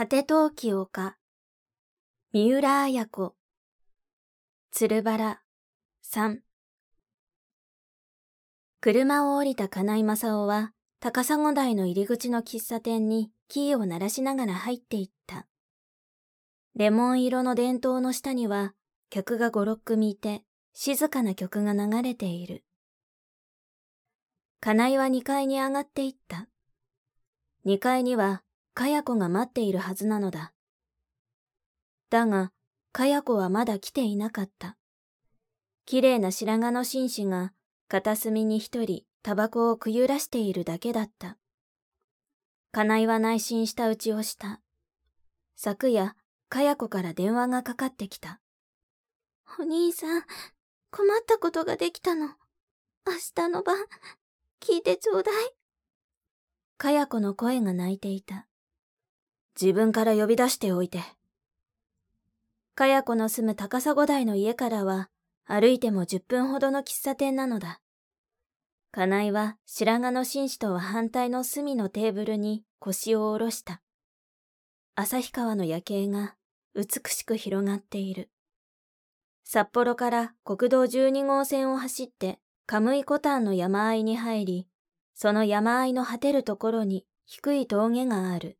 果て陶器丘、三浦綾子、鶴原、三。車を降りた金井正夫は、高砂台の入り口の喫茶店にキーを鳴らしながら入っていった。レモン色の電灯の下には、客が五六組いて、静かな曲が流れている。金井は二階に上がっていった。二階には、かや子が待っているはずなのだ。だが、かや子はまだ来ていなかった。綺麗な白髪の紳士が片隅に一人タバコをくゆらしているだけだった。金井は内心した打ちをした。昨夜、かや子から電話がかかってきた。お兄さん、困ったことができたの。明日の晩、聞いてちょうだい。かや子の声が泣いていた。自分から呼び出しておいて。かや子の住む高砂台の家からは、歩いても10分ほどの喫茶店なのだ。金井は白髪の紳士とは反対の隅のテーブルに腰を下ろした。旭川の夜景が美しく広がっている。札幌から国道12号線を走ってカムイコタンの山あいに入り、その山あいの果てるところに低い峠がある。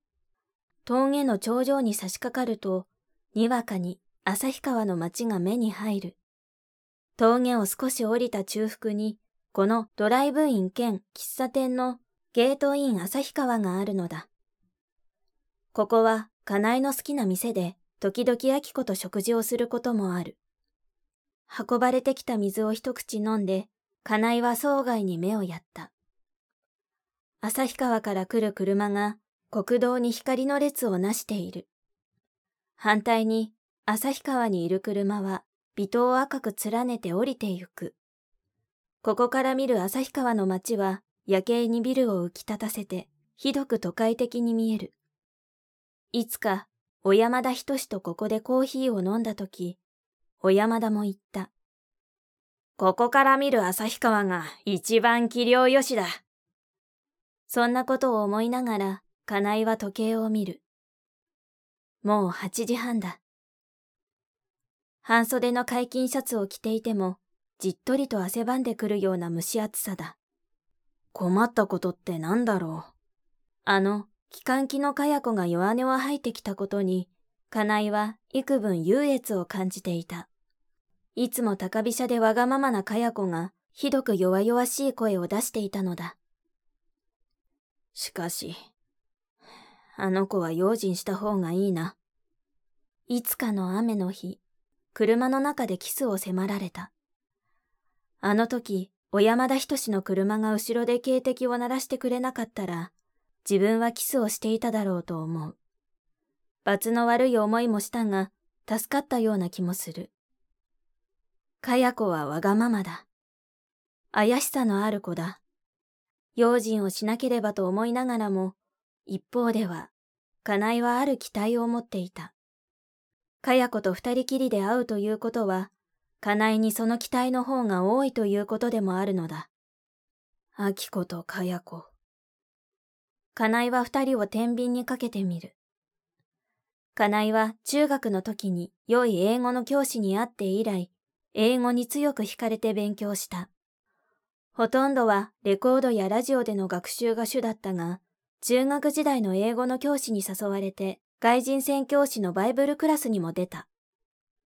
峠の頂上に差し掛かると、にわかに旭川の街が目に入る。峠を少し降りた中腹に、このドライブイン兼喫茶店のゲートイン旭川があるのだ。ここは、金井の好きな店で、時々明子と食事をすることもある。運ばれてきた水を一口飲んで、金井は総外に目をやった。旭川から来る車が国道に光の列をなしている。反対に旭川にいる車は微灯を赤く連ねて降りてゆく。ここから見る旭川の街は夜景にビルを浮き立たせてひどく都会的に見える。いつか小山田仁とここでコーヒーを飲んだとき、小山田も言った。ここから見る旭川が一番器量よしだ。そんなことを思いながら金井は時計を見る。もう8時半だ。半袖の解禁シャツを着ていても、じっとりと汗ばんでくるような蒸し暑さだ。困ったことって何だろう。あの、機関機のかや子が弱音を吐いてきたことに、金井は幾分優越を感じていた。いつも高飛車でわがままなかや子が、ひどく弱々しい声を出していたのだ。しかし、あの子は用心した方がいいな。いつかの雨の日、車の中でキスを迫られた。あの時、小山田仁の車が後ろで警笛を鳴らしてくれなかったら、自分はキスをしていただろうと思う。罰の悪い思いもしたが、助かったような気もする。かや子はわがままだ。怪しさのある子だ。用心をしなければと思いながらも、一方では、金井はある期待を持っていた。かや子と二人きりで会うということは、金井にその期待の方が多いということでもあるのだ。あき子とかや子。金井は二人を天秤にかけてみる。金井は中学の時に良い英語の教師に会って以来、英語に強く惹かれて勉強した。ほとんどはレコードやラジオでの学習が主だったが、中学時代の英語の教師に誘われて、外人宣教師のバイブルクラスにも出た。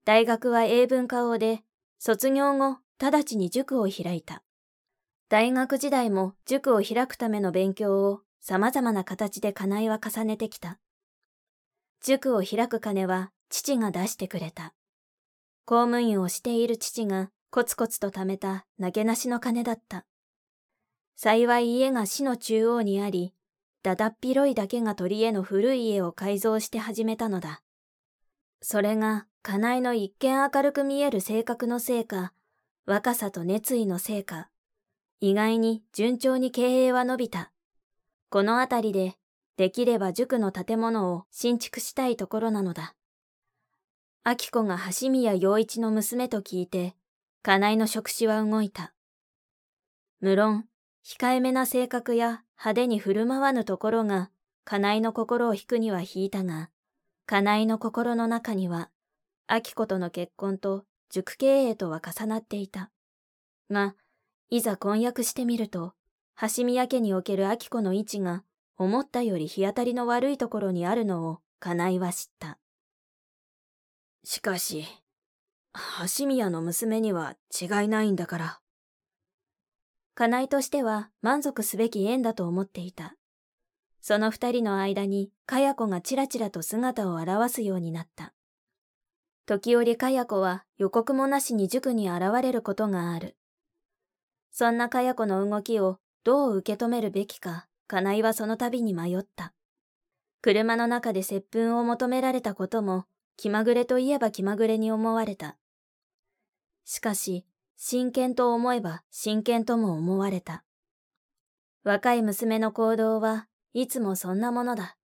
大学は英文科をで、卒業後、直ちに塾を開いた。大学時代も塾を開くための勉強を様々な形で金井は重ねてきた。塾を開く金は父が出してくれた。公務員をしている父がコツコツと貯めた投げなしの金だった。幸い家が市の中央にあり、だだっ広いだけが鳥への古い家を改造して始めたのだ。それが、金井の一見明るく見える性格のせいか、若さと熱意のせいか、意外に順調に経営は伸びた。このあたりで、できれば塾の建物を新築したいところなのだ。明子が橋宮陽一の娘と聞いて、金井の職種は動いた。無論、控えめな性格や派手に振る舞わぬところが、金井の心を引くには引いたが、金井の心の中には、明子との結婚と塾経営とは重なっていた。が、いざ婚約してみると、橋宮家における明子の位置が思ったより日当たりの悪いところにあるのを金井は知った。しかし、橋宮の娘には違いないんだから。金井としては満足すべき縁だと思っていた。その二人の間に、かや子がちらちらと姿を現すようになった。時折かや子は予告もなしに塾に現れることがある。そんなかや子の動きをどう受け止めるべきか、金井はその度に迷った。車の中で接吻を求められたことも、気まぐれといえば気まぐれに思われた。しかし、真剣と思えば真剣とも思われた。若い娘の行動はいつもそんなものだ。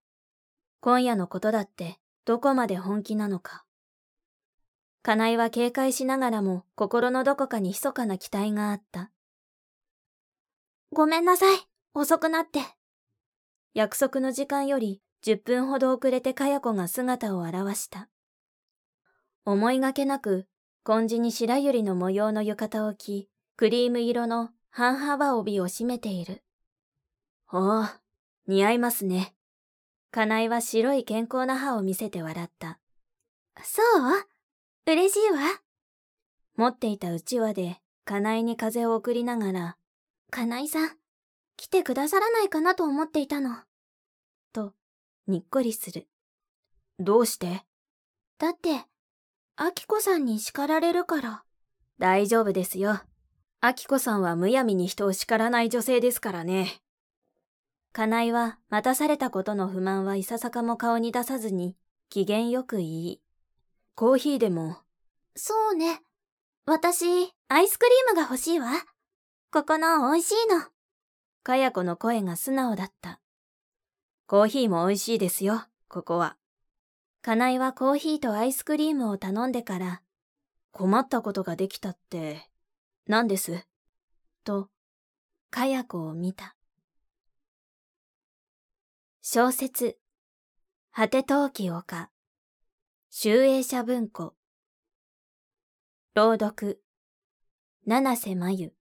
今夜のことだってどこまで本気なのか。金井は警戒しながらも心のどこかに密かな期待があった。ごめんなさい、遅くなって。約束の時間より10分ほど遅れてかや子が姿を現した。思いがけなく、紺地に白百合の模様の浴衣を着、クリーム色の半幅帯を締めている。おお、似合いますね。金井は白い健康な歯を見せて笑った。そう？嬉しいわ。持っていたうちわで金井に風を送りながら、金井さん、来てくださらないかなと思っていたの。と、にっこりする。どうして？だって、アキコさんに叱られるから。大丈夫ですよ。アキコさんはむやみに人を叱らない女性ですからね。金井は待たされたことの不満はいささかも顔に出さずに、機嫌よく言い、コーヒーでも。そうね。私、アイスクリームが欲しいわ。ここの美味しいの。かや子の声が素直だった。コーヒーも美味しいですよ、ここは。金井はコーヒーとアイスクリームを頼んでから、困ったことができたって、何です？と、かや子を見た。小説、果て陶器丘、集英社文庫、朗読、七瀬真由。